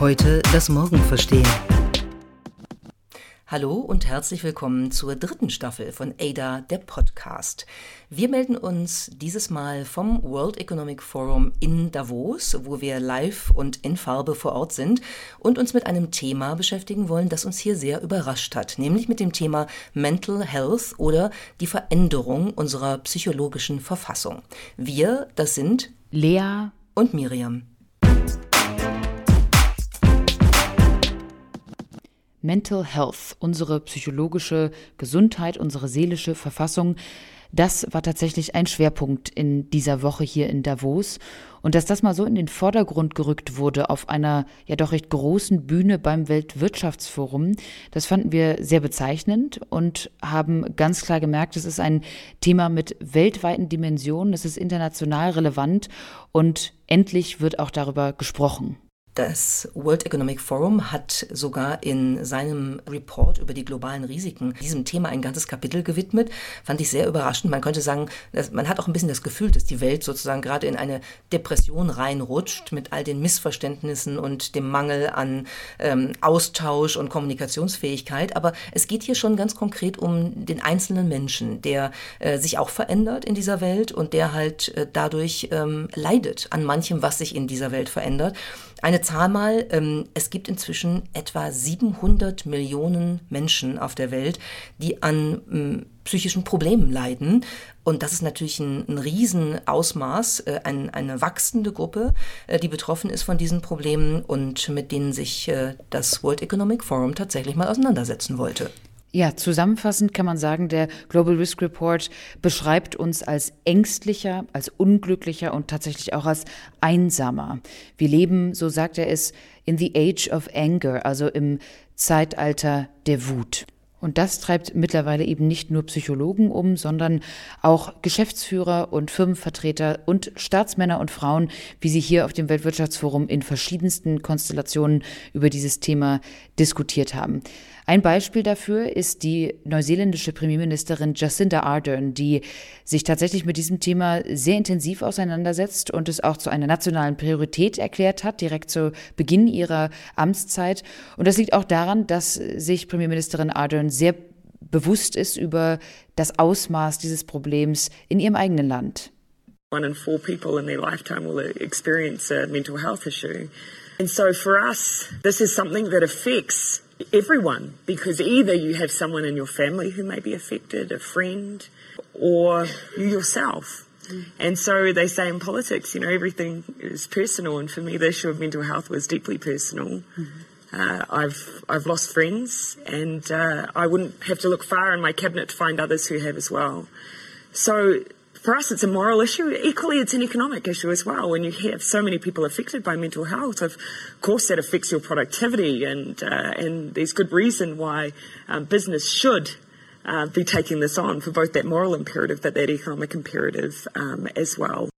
Heute das Morgen verstehen. Hallo und herzlich willkommen zur dritten Staffel von ADA, der Podcast. Wir melden uns dieses Mal vom World Economic Forum in Davos, wo wir live und in Farbe vor Ort sind und uns mit einem Thema beschäftigen wollen, das uns hier sehr überrascht hat, nämlich mit dem Thema Mental Health oder die Veränderung unserer psychologischen Verfassung. Wir, das sind Lea und Miriam. Mental Health, unsere psychologische Gesundheit, unsere seelische Verfassung, das war tatsächlich ein Schwerpunkt in dieser Woche hier in Davos. Und dass das mal so in den Vordergrund gerückt wurde auf einer ja doch recht großen Bühne beim Weltwirtschaftsforum, das fanden wir sehr bezeichnend und haben ganz klar gemerkt, es ist ein Thema mit weltweiten Dimensionen, es ist international relevant und endlich wird auch darüber gesprochen. Das World Economic Forum hat sogar in seinem Report über die globalen Risiken diesem Thema ein ganzes Kapitel gewidmet. Fand ich sehr überraschend. Man könnte sagen, man hat auch ein bisschen das Gefühl, dass die Welt sozusagen gerade in eine Depression reinrutscht mit all den Missverständnissen und dem Mangel an ähm, Austausch und Kommunikationsfähigkeit. Aber es geht hier schon ganz konkret um den einzelnen Menschen, der äh, sich auch verändert in dieser Welt und der halt äh, dadurch ähm, leidet an manchem, was sich in dieser Welt verändert. Eine Zahl mal, ähm, es gibt inzwischen etwa 700 Millionen Menschen auf der Welt, die an ähm, psychischen Problemen leiden. Und das ist natürlich ein, ein Riesenausmaß, äh, ein, eine wachsende Gruppe, äh, die betroffen ist von diesen Problemen und mit denen sich äh, das World Economic Forum tatsächlich mal auseinandersetzen wollte. Ja, zusammenfassend kann man sagen, der Global Risk Report beschreibt uns als ängstlicher, als unglücklicher und tatsächlich auch als einsamer. Wir leben, so sagt er es, in the age of anger, also im Zeitalter der Wut. Und das treibt mittlerweile eben nicht nur Psychologen um, sondern auch Geschäftsführer und Firmenvertreter und Staatsmänner und Frauen, wie sie hier auf dem Weltwirtschaftsforum in verschiedensten Konstellationen über dieses Thema diskutiert haben. Ein Beispiel dafür ist die neuseeländische Premierministerin Jacinda Ardern, die sich tatsächlich mit diesem Thema sehr intensiv auseinandersetzt und es auch zu einer nationalen Priorität erklärt hat, direkt zu Beginn ihrer Amtszeit. Und das liegt auch daran, dass sich Premierministerin Ardern sehr bewusst ist über das Ausmaß dieses Problems in ihrem eigenen Land. One in four people in their lifetime will experience a mental health issue. And so for us, this is something that affects everyone because either you have someone in your family who may be affected, a friend, or you yourself. And so they say in politics, you know, everything is personal. And for me, the issue of mental health was deeply personal. Mm-hmm. Uh, I've I've lost friends, and uh, I wouldn't have to look far in my cabinet to find others who have as well. So for us, it's a moral issue. Equally, it's an economic issue as well. When you have so many people affected by mental health, of course, that affects your productivity, and uh, and there's good reason why um, business should uh, be taking this on for both that moral imperative, but that economic imperative um, as well.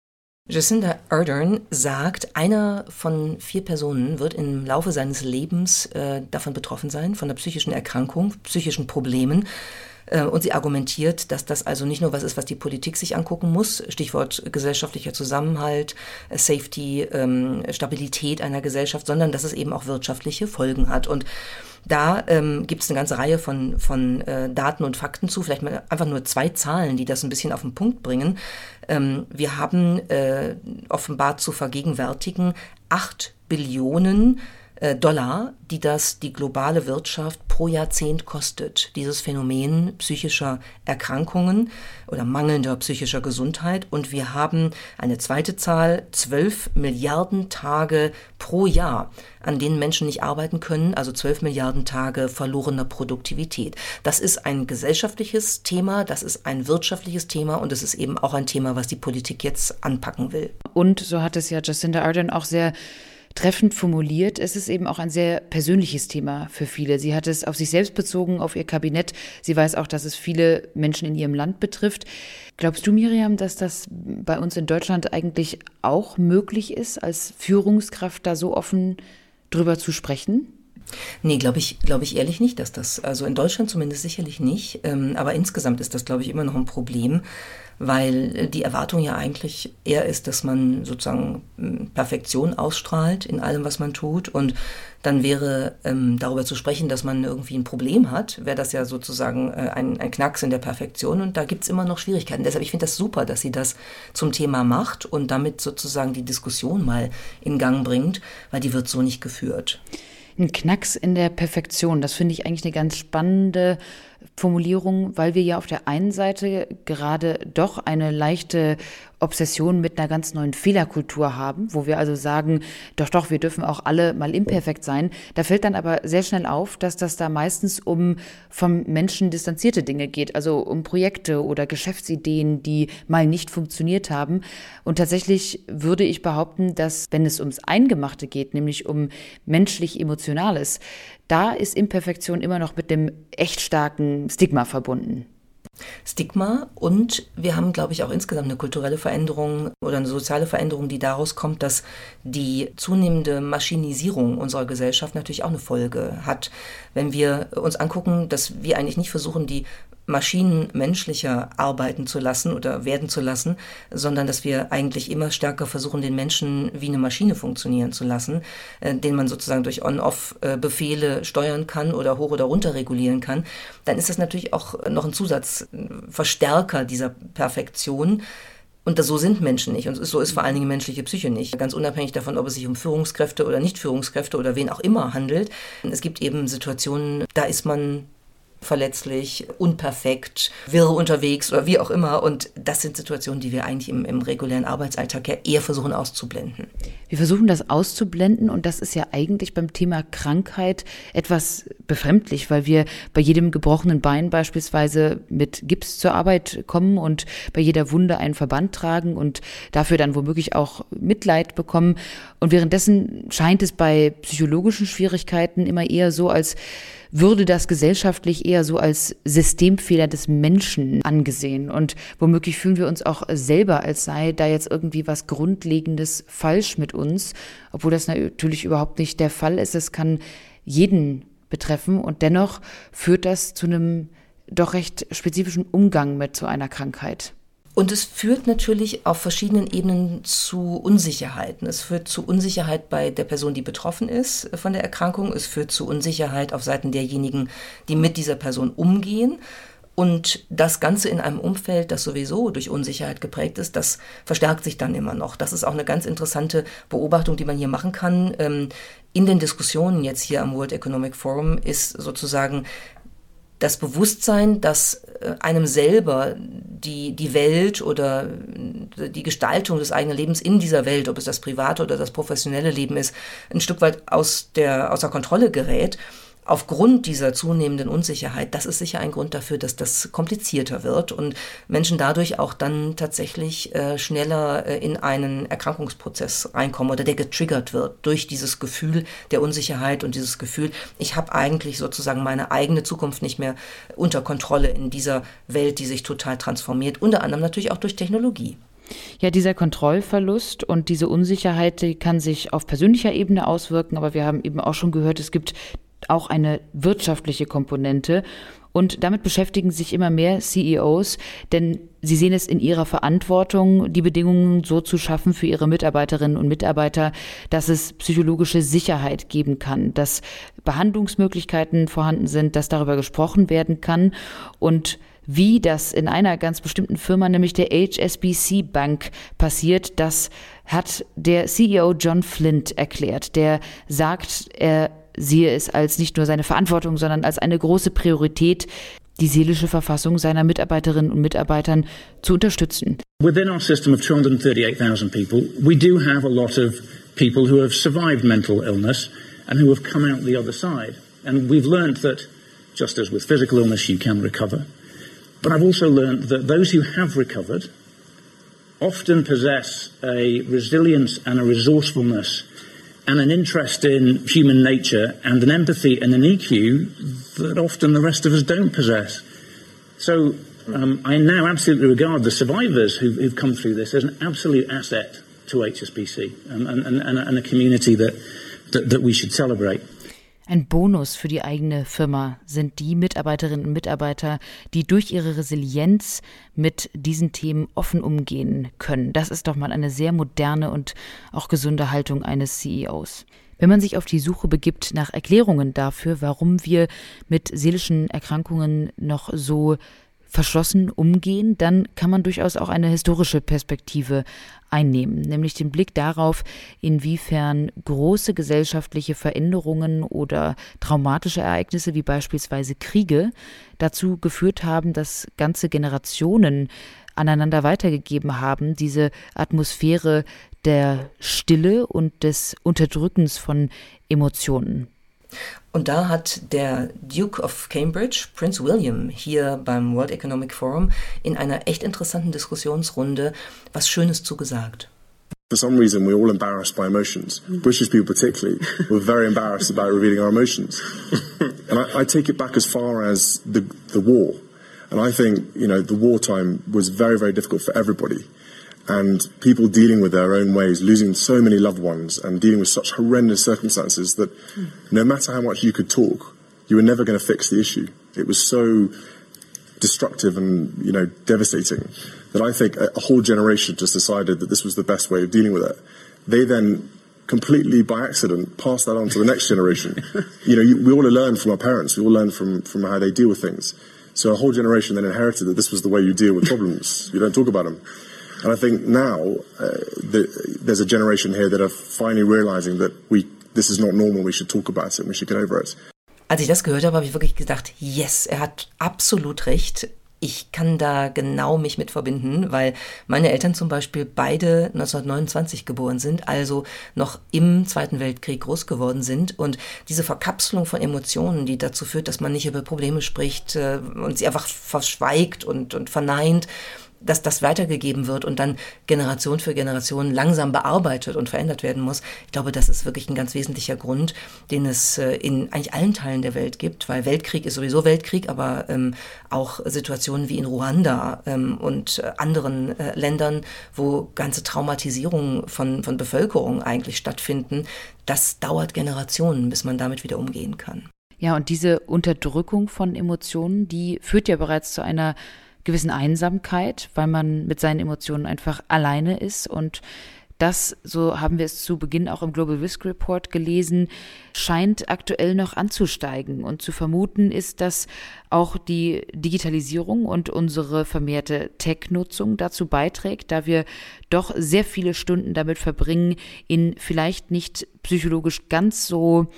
Jacinda Ardern sagt, einer von vier Personen wird im Laufe seines Lebens äh, davon betroffen sein, von einer psychischen Erkrankung, psychischen Problemen. Äh, und sie argumentiert, dass das also nicht nur was ist, was die Politik sich angucken muss, Stichwort gesellschaftlicher Zusammenhalt, äh, Safety, ähm, Stabilität einer Gesellschaft, sondern dass es eben auch wirtschaftliche Folgen hat. Und da ähm, gibt es eine ganze Reihe von, von äh, Daten und Fakten zu, vielleicht mal einfach nur zwei Zahlen, die das ein bisschen auf den Punkt bringen. Ähm, wir haben äh, offenbar zu vergegenwärtigen acht Billionen Dollar, die das die globale Wirtschaft pro Jahrzehnt kostet. Dieses Phänomen psychischer Erkrankungen oder mangelnder psychischer Gesundheit. Und wir haben eine zweite Zahl, 12 Milliarden Tage pro Jahr, an denen Menschen nicht arbeiten können, also 12 Milliarden Tage verlorener Produktivität. Das ist ein gesellschaftliches Thema, das ist ein wirtschaftliches Thema und es ist eben auch ein Thema, was die Politik jetzt anpacken will. Und so hat es ja Jacinda Ardern auch sehr treffend formuliert. Es ist eben auch ein sehr persönliches Thema für viele. Sie hat es auf sich selbst bezogen, auf ihr Kabinett. Sie weiß auch, dass es viele Menschen in ihrem Land betrifft. Glaubst du, Miriam, dass das bei uns in Deutschland eigentlich auch möglich ist, als Führungskraft da so offen drüber zu sprechen? Nee, glaube ich, glaube ich ehrlich nicht, dass das, also in Deutschland zumindest sicherlich nicht, ähm, aber insgesamt ist das, glaube ich, immer noch ein Problem, weil die Erwartung ja eigentlich eher ist, dass man sozusagen hm, Perfektion ausstrahlt in allem, was man tut. Und dann wäre ähm, darüber zu sprechen, dass man irgendwie ein Problem hat, wäre das ja sozusagen äh, ein, ein Knacks in der Perfektion. Und da gibt es immer noch Schwierigkeiten. Deshalb, ich finde das super, dass sie das zum Thema macht und damit sozusagen die Diskussion mal in Gang bringt, weil die wird so nicht geführt. Ein Knacks in der Perfektion, das finde ich eigentlich eine ganz spannende Formulierung, weil wir ja auf der einen Seite gerade doch eine leichte Obsession mit einer ganz neuen Fehlerkultur haben, wo wir also sagen, doch, doch, wir dürfen auch alle mal imperfekt sein. Da fällt dann aber sehr schnell auf, dass das da meistens um vom Menschen distanzierte Dinge geht, also um Projekte oder Geschäftsideen, die mal nicht funktioniert haben. Und tatsächlich würde ich behaupten, dass wenn es ums Eingemachte geht, nämlich um menschlich Emotionales, da ist Imperfektion immer noch mit dem echt starken Stigma verbunden. Stigma und wir haben, glaube ich, auch insgesamt eine kulturelle Veränderung oder eine soziale Veränderung, die daraus kommt, dass die zunehmende Maschinisierung unserer Gesellschaft natürlich auch eine Folge hat. Wenn wir uns angucken, dass wir eigentlich nicht versuchen, die Maschinen menschlicher arbeiten zu lassen oder werden zu lassen, sondern dass wir eigentlich immer stärker versuchen, den Menschen wie eine Maschine funktionieren zu lassen, äh, den man sozusagen durch On-Off-Befehle steuern kann oder hoch oder runter regulieren kann, dann ist das natürlich auch noch ein Zusatzverstärker dieser Perfektion. Und das, so sind Menschen nicht. Und so ist vor allen Dingen menschliche Psyche nicht. Ganz unabhängig davon, ob es sich um Führungskräfte oder Nicht-Führungskräfte oder wen auch immer handelt. Es gibt eben Situationen, da ist man verletzlich, unperfekt, wirr unterwegs oder wie auch immer. Und das sind Situationen, die wir eigentlich im, im regulären Arbeitsalltag ja eher versuchen auszublenden. Wir versuchen das auszublenden und das ist ja eigentlich beim Thema Krankheit etwas befremdlich, weil wir bei jedem gebrochenen Bein beispielsweise mit Gips zur Arbeit kommen und bei jeder Wunde einen Verband tragen und dafür dann womöglich auch Mitleid bekommen. Und währenddessen scheint es bei psychologischen Schwierigkeiten immer eher so, als würde das gesellschaftlich eher so als Systemfehler des Menschen angesehen. Und womöglich fühlen wir uns auch selber, als sei da jetzt irgendwie was Grundlegendes falsch mit uns, obwohl das natürlich überhaupt nicht der Fall ist. Es kann jeden betreffen und dennoch führt das zu einem doch recht spezifischen Umgang mit so einer Krankheit. Und es führt natürlich auf verschiedenen Ebenen zu Unsicherheiten. Es führt zu Unsicherheit bei der Person, die betroffen ist von der Erkrankung. Es führt zu Unsicherheit auf Seiten derjenigen, die mit dieser Person umgehen. Und das Ganze in einem Umfeld, das sowieso durch Unsicherheit geprägt ist, das verstärkt sich dann immer noch. Das ist auch eine ganz interessante Beobachtung, die man hier machen kann. Ähm, in den Diskussionen jetzt hier am World Economic Forum ist sozusagen das Bewusstsein, dass äh, einem selber die, die Welt oder äh, die Gestaltung des eigenen Lebens in dieser Welt, ob es das private oder das professionelle Leben ist, ein Stück weit aus der, außer Kontrolle gerät aufgrund dieser zunehmenden Unsicherheit, das ist sicher ein Grund dafür, dass das komplizierter wird und Menschen dadurch auch dann tatsächlich äh, schneller äh, in einen Erkrankungsprozess reinkommen oder der getriggert wird durch dieses Gefühl der Unsicherheit und dieses Gefühl, ich habe eigentlich sozusagen meine eigene Zukunft nicht mehr unter Kontrolle in dieser Welt, die sich total transformiert, unter anderem natürlich auch durch Technologie. Ja, dieser Kontrollverlust und diese Unsicherheit, die kann sich auf persönlicher Ebene auswirken, aber wir haben eben auch schon gehört, es gibt auch eine wirtschaftliche Komponente. Und damit beschäftigen sich immer mehr CEOs, denn sie sehen es in ihrer Verantwortung, die Bedingungen so zu schaffen für ihre Mitarbeiterinnen und Mitarbeiter, dass es psychologische Sicherheit geben kann, dass Behandlungsmöglichkeiten vorhanden sind, dass darüber gesprochen werden kann und wie das in einer ganz bestimmten Firma, nämlich der HSBC Bank, passiert, das hat der CEO John Flint erklärt. Der sagt, er sehe es als nicht nur seine Verantwortung, sondern als eine große Priorität, die seelische Verfassung seiner Mitarbeiterinnen und Mitarbeitern zu unterstützen. Within our system of 238,000 people, we do have a lot of people who have survived mental illness and who have come out the other side. And we've learned that just as with physical illness you can recover, but I've also learned that those who have recovered often possess a resilience and a resourcefulness and an interest in human nature and an empathy and an EQ that often the rest of us don't possess. So um, I now absolutely regard the survivors who, who've come through this as an absolute asset to HSBC and, and, and, and a community that, that, that we should celebrate. Ein Bonus für die eigene Firma sind die Mitarbeiterinnen und Mitarbeiter, die durch ihre Resilienz mit diesen Themen offen umgehen können. Das ist doch mal eine sehr moderne und auch gesunde Haltung eines CEOs. Wenn man sich auf die Suche begibt nach Erklärungen dafür, warum wir mit seelischen Erkrankungen noch so verschlossen umgehen, dann kann man durchaus auch eine historische Perspektive einnehmen, nämlich den Blick darauf, inwiefern große gesellschaftliche Veränderungen oder traumatische Ereignisse wie beispielsweise Kriege dazu geführt haben, dass ganze Generationen aneinander weitergegeben haben, diese Atmosphäre der Stille und des Unterdrückens von Emotionen. Und da hat der Duke of Cambridge, Prince William, hier beim World Economic Forum in einer echt interessanten Diskussionsrunde was Schönes zugesagt. For some reason, we're all embarrassed by emotions. British people, particularly, we're very embarrassed about revealing our emotions. and I, I take it back as far as the, the war. And I think, you know, the wartime was very, very difficult for everybody. And people dealing with their own ways, losing so many loved ones, and dealing with such horrendous circumstances that no matter how much you could talk, you were never going to fix the issue. It was so destructive and you know devastating that I think a, a whole generation just decided that this was the best way of dealing with it. They then completely by accident passed that on to the next generation. you know, you, we all learn from our parents. We all learn from from how they deal with things. So a whole generation then inherited that this was the way you deal with problems. You don't talk about them. And I think now uh, the, there's a generation here that are finally realizing that we this is not normal. We should talk about it. and We should get over it. Als ich das gehört habe, habe ich wirklich gedacht, yes, er hat absolut recht. Ich kann da genau mich mit verbinden, weil meine Eltern zum Beispiel beide 1929 geboren sind, also noch im Zweiten Weltkrieg groß geworden sind. Und diese Verkapselung von Emotionen, die dazu führt, dass man nicht über Probleme spricht äh, und sie einfach verschweigt und, und verneint, dass das weitergegeben wird und dann Generation für Generation langsam bearbeitet und verändert werden muss. Ich glaube, das ist wirklich ein ganz wesentlicher Grund, den es äh, in eigentlich allen Teilen der Welt gibt, weil Weltkrieg ist sowieso Weltkrieg, aber ähm, auch Situationen wie in Ruanda ähm, und äh, anderen äh, Ländern, wo ganze Traumatisierungen von, von Bevölkerung eigentlich stattfinden, das dauert Generationen, bis man damit wieder umgehen kann. Ja, und diese Unterdrückung von Emotionen, die führt ja bereits zu einer gewissen Einsamkeit, weil man mit seinen Emotionen einfach alleine ist und das, so haben wir es zu Beginn auch im Global Risk Report gelesen, scheint aktuell noch anzusteigen. Und zu vermuten ist, dass auch die Digitalisierung und unsere vermehrte Tech-Nutzung dazu beiträgt, da wir doch sehr viele Stunden damit verbringen, in vielleicht nicht psychologisch ganz so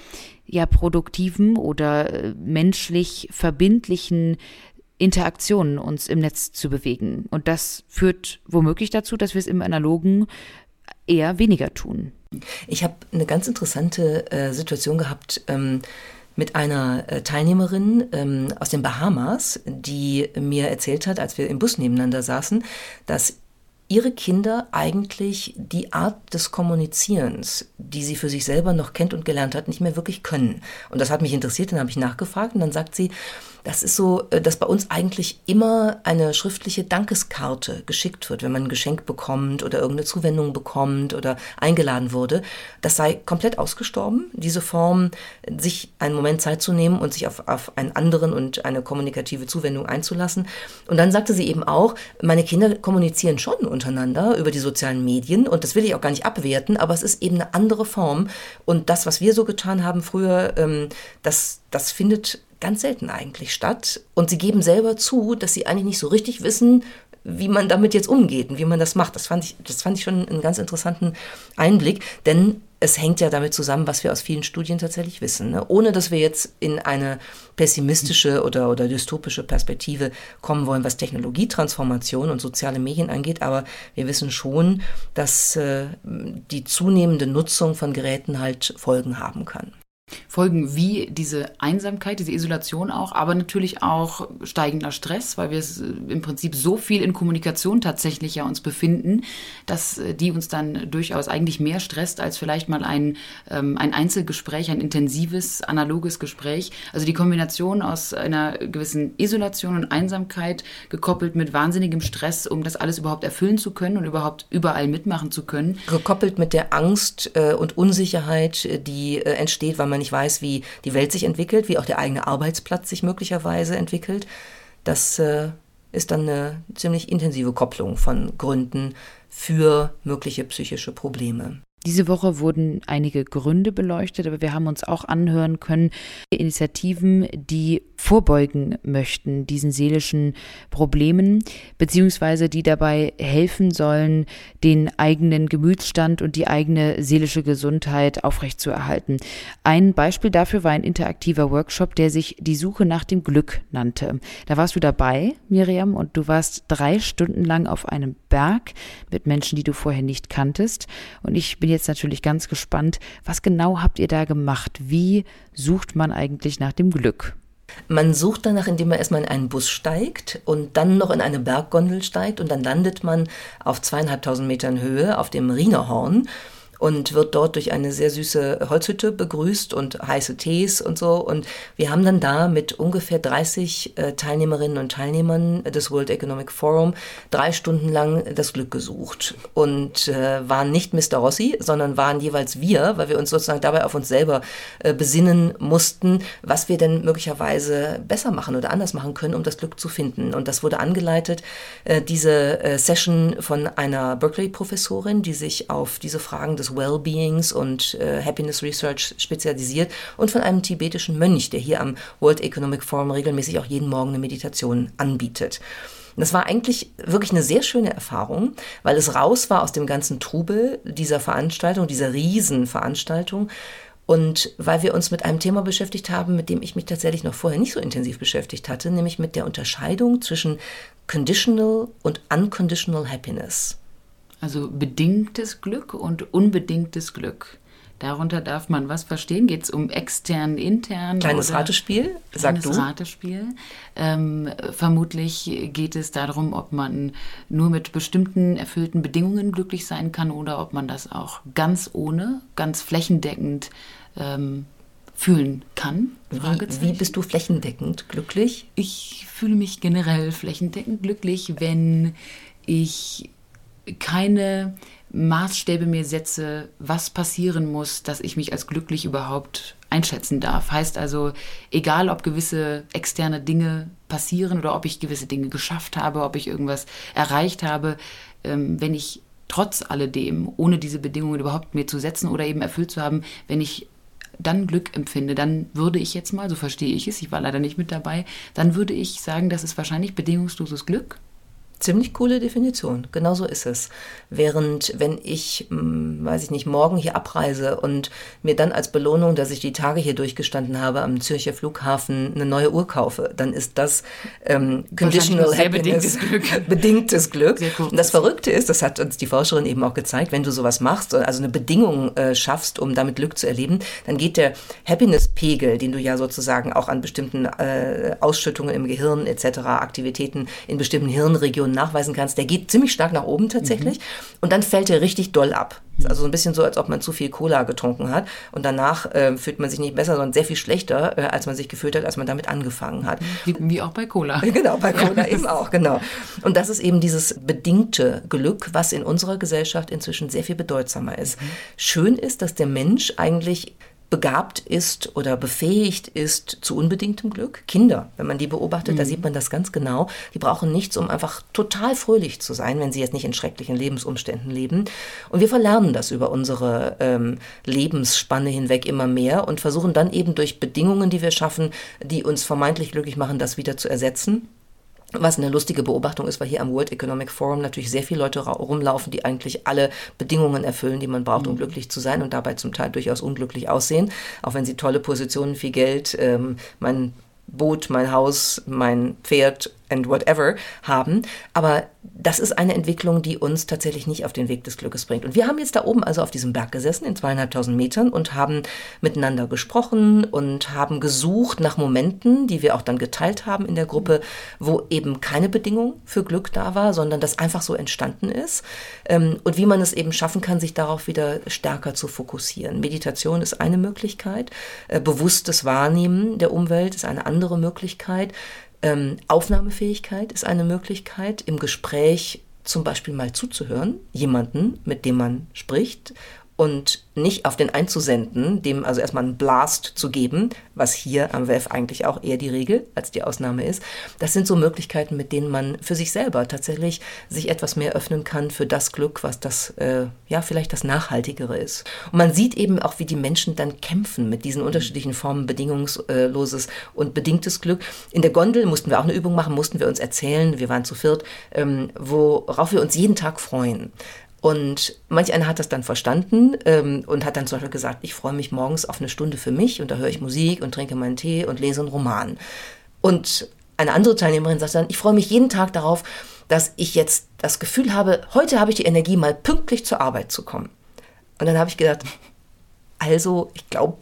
ja produktiven oder äh, menschlich verbindlichen Interaktionen uns im Netz zu bewegen. Und das führt womöglich dazu, dass wir es im analogen eher weniger tun. Ich habe eine ganz interessante äh, Situation gehabt ähm, mit einer äh, Teilnehmerin ähm, aus den Bahamas, die mir erzählt hat, als wir im Bus nebeneinander saßen, dass ihre Kinder eigentlich die Art des Kommunizierens, die sie für sich selber noch kennt und gelernt hat, nicht mehr wirklich können. Und das hat mich interessiert, dann habe ich nachgefragt und dann sagt sie, das ist so, äh, dass bei uns eigentlich immer eine schriftliche Dankeskarte geschickt wird, wenn man ein Geschenk bekommt oder irgendeine Zuwendung bekommt oder eingeladen wurde. Das sei komplett ausgestorben, diese Form, sich einen Moment Zeit zu nehmen und sich auf, auf einen anderen und eine kommunikative Zuwendung einzulassen. Und dann sagte sie eben auch, meine Kinder kommunizieren schon untereinander über die sozialen Medien und das will ich auch gar nicht abwerten, aber es ist eben eine andere Form. Und das, was wir so getan haben früher, ähm, das, das findet ganz selten eigentlich statt. Und sie geben selber zu, dass sie eigentlich nicht so richtig wissen, wie man damit jetzt umgeht und wie man das macht. Das fand ich, das fand ich schon einen ganz interessanten Einblick, denn es hängt ja damit zusammen, was wir aus vielen Studien tatsächlich wissen. Ne? Ohne dass wir jetzt in eine pessimistische oder, oder dystopische Perspektive kommen wollen, was Technologietransformation und soziale Medien angeht, aber wir wissen schon, dass äh, die zunehmende Nutzung von Geräten halt Folgen haben kann. Folgen wie diese Einsamkeit, diese Isolation auch, aber natürlich auch steigender Stress, weil wir äh, im Prinzip so viel in Kommunikation tatsächlich ja uns befinden, dass äh, die uns dann durchaus eigentlich mehr stresst als vielleicht mal ein, ähm, ein Einzelgespräch, ein intensives, analoges Gespräch. Also die Kombination aus einer gewissen Isolation und Einsamkeit gekoppelt mit wahnsinnigem Stress, um das alles überhaupt erfüllen zu können und überhaupt überall mitmachen zu können. Gekoppelt mit der Angst äh, und Unsicherheit, die äh, entsteht, weil man man nicht weiß, wie die Welt sich entwickelt, wie auch der eigene Arbeitsplatz sich möglicherweise entwickelt. Das äh, ist dann eine ziemlich intensive Kopplung von Gründen für mögliche psychische Probleme. Diese Woche wurden einige Gründe beleuchtet, aber wir haben uns auch anhören können, Initiativen, die vorbeugen möchten, diesen seelischen Problemen, beziehungsweise die dabei helfen sollen, den eigenen Gemütsstand und die eigene seelische Gesundheit aufrechtzuerhalten. Ein Beispiel dafür war ein interaktiver Workshop, der sich die Suche nach dem Glück nannte. Da warst du dabei, Miriam, und du warst drei Stunden lang auf einem Berg mit Menschen, die du vorher nicht kanntest. Und ich bin jetzt natürlich ganz gespannt, was genau habt ihr da gemacht? Wie sucht man eigentlich nach dem Glück? Man sucht danach, indem man erstmal in einen Bus steigt und dann noch in eine Berggondel steigt und dann landet man auf zweieinhalbtausend Metern Höhe auf dem Rienerhorn und wird dort durch eine sehr süße Holzhütte begrüßt und heiße Tees und so. Und wir haben dann da mit ungefähr 30 äh, Teilnehmerinnen und Teilnehmern des World Economic Forum drei Stunden lang das Glück gesucht und äh, waren nicht Mr. Rossi, sondern waren jeweils wir, weil wir uns sozusagen dabei auf uns selber äh, besinnen mussten, was wir denn möglicherweise besser machen oder anders machen können, um das Glück zu finden. Und das wurde angeleitet, äh, diese äh, Session von einer Berkeley-Professorin, die sich auf diese Fragen des Wellbeings und äh, Happiness Research spezialisiert und von einem tibetischen Mönch, der hier am World Economic Forum regelmäßig auch jeden Morgen eine Meditation anbietet. das war eigentlich wirklich eine sehr schöne Erfahrung, weil es raus war aus dem ganzen Trubel dieser Veranstaltung, dieser Riesenveranstaltung. Und weil wir uns mit einem Thema beschäftigt haben, mit dem ich mich tatsächlich noch vorher nicht so intensiv beschäftigt hatte, nämlich mit der Unterscheidung zwischen conditional und unconditional happiness. Also bedingtes Glück und unbedingtes Glück. Darunter darf man was verstehen? Geht es um extern, intern? Kleines Ratespiel, sag du. Ratespiel. Ähm, vermutlich geht es darum, ob man nur mit bestimmten erfüllten Bedingungen glücklich sein kann oder ob man das auch ganz ohne, ganz flächendeckend ähm, fühlen kann. Wie, wie bist du flächendeckend glücklich? Ich fühle mich generell flächendeckend glücklich, wenn ich keine Maßstäbe mir setze, was passieren muss, dass ich mich als glücklich überhaupt einschätzen darf. Heißt also, egal ob gewisse externe Dinge passieren oder ob ich gewisse Dinge geschafft habe, ob ich irgendwas erreicht habe, ähm, wenn ich trotz alledem, ohne diese Bedingungen überhaupt mir zu setzen oder eben erfüllt zu haben, wenn ich dann Glück empfinde, dann würde ich jetzt mal, so verstehe ich es, ich war leider nicht mit dabei, dann würde ich sagen, das ist wahrscheinlich bedingungsloses Glück Ziemlich coole Definition, genau so ist es. Während wenn ich, hm, weiß ich nicht, morgen hier abreise und mir dann als Belohnung, dass ich die Tage hier durchgestanden habe, am Zürcher Flughafen eine neue Uhr kaufe, dann ist das ähm, conditional happiness, bedingtes Glück. bedingtes Glück. Und das Verrückte ist, das hat uns die Forscherin eben auch gezeigt, wenn du sowas machst, also eine Bedingung äh, schaffst, um damit Glück zu erleben, dann geht der Happiness-Pegel, den du ja sozusagen auch an bestimmten äh, Ausschüttungen im Gehirn etc., Aktivitäten in bestimmten Hirnregionen nachweisen kannst, der geht ziemlich stark nach oben tatsächlich. Mhm. Und dann fällt er richtig doll ab. Also so ein bisschen so, als ob man zu viel Cola getrunken hat. Und danach äh, fühlt man sich nicht besser, sondern sehr viel schlechter, äh, als man sich gefühlt hat, als man damit angefangen hat. Wie, wie auch bei Cola. Genau, bei Cola eben auch, genau. Und das ist eben dieses bedingte Glück, was in unserer Gesellschaft inzwischen sehr viel bedeutsamer ist. Mhm. Schön ist, dass der Mensch eigentlich begabt ist oder befähigt ist zu unbedingtem Glück. Kinder, wenn man die beobachtet, mhm. da sieht man das ganz genau. Die brauchen nichts, um einfach total fröhlich zu sein, wenn sie jetzt nicht in schrecklichen Lebensumständen leben. Und wir verlernen das über unsere ähm, Lebensspanne hinweg immer mehr und versuchen dann eben durch Bedingungen, die wir schaffen, die uns vermeintlich glücklich machen, das wieder zu ersetzen. Was eine lustige Beobachtung ist, weil hier am World Economic Forum natürlich sehr viele Leute rumlaufen, die eigentlich alle Bedingungen erfüllen, die man braucht, um mhm. glücklich zu sein und dabei zum Teil durchaus unglücklich aussehen, auch wenn sie tolle Positionen, viel Geld, ähm, mein Boot, mein Haus, mein Pferd and whatever haben. Aber das ist eine Entwicklung, die uns tatsächlich nicht auf den Weg des Glückes bringt. Und wir haben jetzt da oben also auf diesem Berg gesessen in zweieinhalbtausend Metern und haben miteinander gesprochen und haben gesucht nach Momenten, die wir auch dann geteilt haben in der Gruppe, wo eben keine Bedingung für Glück da war, sondern das einfach so entstanden ist. Ähm, und wie man es eben schaffen kann, sich darauf wieder stärker zu fokussieren. Meditation ist eine Möglichkeit. Äh, bewusstes Wahrnehmen der Umwelt ist eine andere Möglichkeit. Ähm, Aufnahmefähigkeit ist eine Möglichkeit, im Gespräch zum Beispiel mal zuzuhören, jemanden, mit dem man spricht und nicht auf den einzusenden, dem also erstmal einen Blast zu geben, was hier am WEF eigentlich auch eher die Regel als die Ausnahme ist. Das sind so Möglichkeiten, mit denen man für sich selber tatsächlich sich etwas mehr öffnen kann für das Glück, was das, äh, ja, vielleicht das Nachhaltigere ist. Und man sieht eben auch, wie die Menschen dann kämpfen mit diesen unterschiedlichen Formen bedingungsloses und bedingtes Glück. In der Gondel mussten wir auch eine Übung machen, mussten wir uns erzählen, wir waren zu viert, ähm, worauf wir uns jeden Tag freuen. Und manch einer hat das dann verstanden ähm, und hat dann zum Beispiel gesagt, ich freue mich morgens auf eine Stunde für mich und da höre ich Musik und trinke meinen Tee und lese einen Roman. Und eine andere Teilnehmerin sagt dann, ich freue mich jeden Tag darauf, dass ich jetzt das Gefühl habe, heute habe ich die Energie, mal pünktlich zur Arbeit zu kommen. Und dann habe ich gedacht, also ich glaube,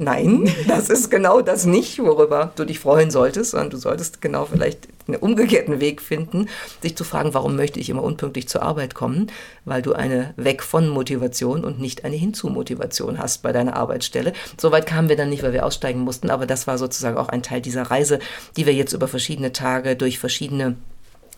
Nein, das ist genau das nicht, worüber du dich freuen solltest, sondern du solltest genau vielleicht einen umgekehrten Weg finden, sich zu fragen, warum möchte ich immer unpünktlich zur Arbeit kommen, weil du eine Weg von Motivation und nicht eine Hinzu-Motivation hast bei deiner Arbeitsstelle. Soweit kamen wir dann nicht, weil wir aussteigen mussten, aber das war sozusagen auch ein Teil dieser Reise, die wir jetzt über verschiedene Tage durch verschiedene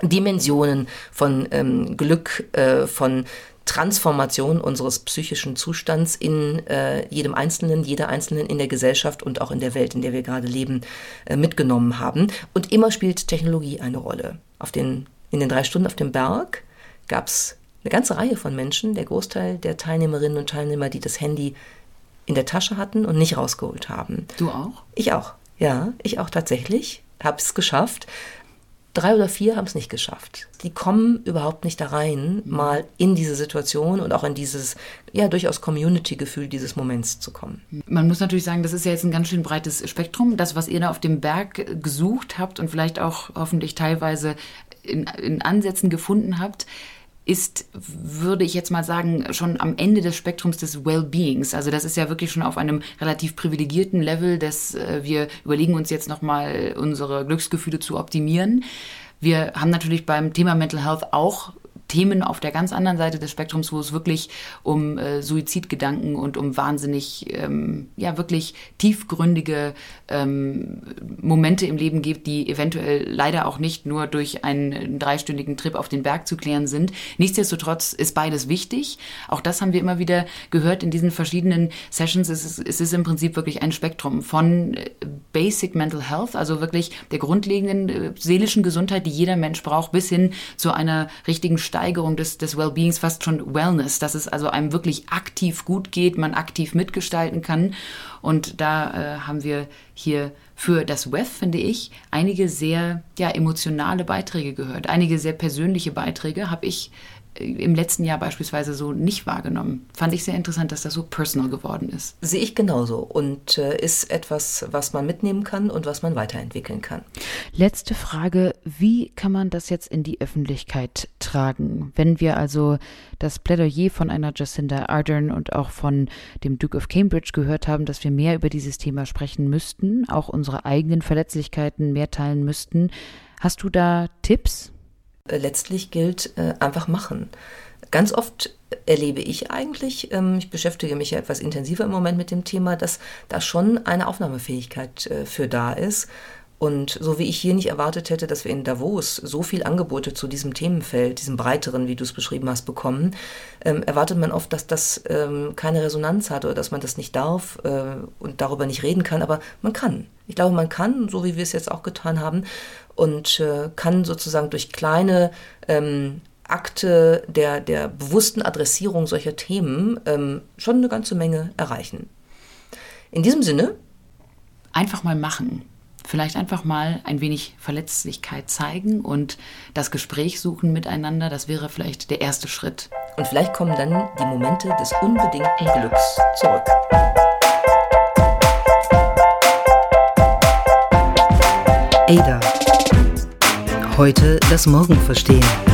Dimensionen von ähm, Glück, äh, von Transformation unseres psychischen Zustands in äh, jedem Einzelnen, jeder Einzelnen in der Gesellschaft und auch in der Welt, in der wir gerade leben, äh, mitgenommen haben. Und immer spielt Technologie eine Rolle. Auf den, in den drei Stunden auf dem Berg gab es eine ganze Reihe von Menschen, der Großteil der Teilnehmerinnen und Teilnehmer, die das Handy in der Tasche hatten und nicht rausgeholt haben. Du auch? Ich auch, ja, ich auch tatsächlich. Habe es geschafft. Drei oder vier haben es nicht geschafft. Die kommen überhaupt nicht da rein, mhm. mal in diese Situation und auch in dieses, ja, durchaus Community-Gefühl dieses Moments zu kommen. Man muss natürlich sagen, das ist ja jetzt ein ganz schön breites Spektrum. Das, was ihr da auf dem Berg gesucht habt und vielleicht auch hoffentlich teilweise in, in Ansätzen gefunden habt, ist, würde ich jetzt mal sagen, schon am Ende des Spektrums des Wellbeings. Also das ist ja wirklich schon auf einem relativ privilegierten Level, dass äh, wir überlegen uns jetzt nochmal unsere Glücksgefühle zu optimieren. Wir haben natürlich beim Thema Mental Health auch Themen auf der ganz anderen Seite des Spektrums, wo es wirklich um äh, Suizidgedanken und um wahnsinnig, ähm, ja, wirklich tiefgründige ähm, Momente im Leben gibt, die eventuell leider auch nicht nur durch einen dreistündigen Trip auf den Berg zu klären sind. Nichtsdestotrotz ist beides wichtig. Auch das haben wir immer wieder gehört in diesen verschiedenen Sessions. Es ist, es ist im Prinzip wirklich ein Spektrum von äh, Basic Mental Health, also wirklich der grundlegenden äh, seelischen Gesundheit, die jeder Mensch braucht, bis hin zu einer richtigen Steigerung Steigerung des, des Wellbeings, fast schon Wellness, dass es also einem wirklich aktiv gut geht, man aktiv mitgestalten kann. Und da äh, haben wir hier für das WEF, finde ich, einige sehr ja, emotionale Beiträge gehört. Einige sehr persönliche Beiträge habe ich im letzten Jahr beispielsweise so nicht wahrgenommen. Fand ich sehr interessant, dass das so personal geworden ist. Sehe ich genauso und äh, ist etwas, was man mitnehmen kann und was man weiterentwickeln kann. Letzte Frage, wie kann man das jetzt in die Öffentlichkeit tragen? Wenn wir also das Plädoyer von einer Jacinda Ardern und auch von dem Duke of Cambridge gehört haben, dass wir mehr über dieses Thema sprechen müssten, auch unsere eigenen Verletzlichkeiten mehr teilen müssten. Hast du da Tipps? Äh, letztlich gilt äh, einfach machen. Ganz oft erlebe ich eigentlich, ähm, ich beschäftige mich ja etwas intensiver im Moment mit dem Thema, dass da schon eine Aufnahmefähigkeit äh, für da ist. Und so wie ich hier nicht erwartet hätte, dass wir in Davos so viel Angebote zu diesem Themenfeld, diesem breiteren, wie du es beschrieben hast, bekommen, ähm, erwartet man oft, dass das ähm, keine Resonanz hat oder dass man das nicht darf äh, und darüber nicht reden kann. Aber man kann. Ich glaube, man kann, so wie wir es jetzt auch getan haben und äh, kann sozusagen durch kleine ähm, Akte der, der bewussten Adressierung solcher Themen ähm, schon eine ganze Menge erreichen. In diesem Sinne. Einfach mal machen. Vielleicht einfach mal ein wenig Verletzlichkeit zeigen und das Gespräch suchen miteinander. Das wäre vielleicht der erste Schritt. Und vielleicht kommen dann die Momente des unbedingten Glücks zurück. Ada. Heute das Morgen verstehen.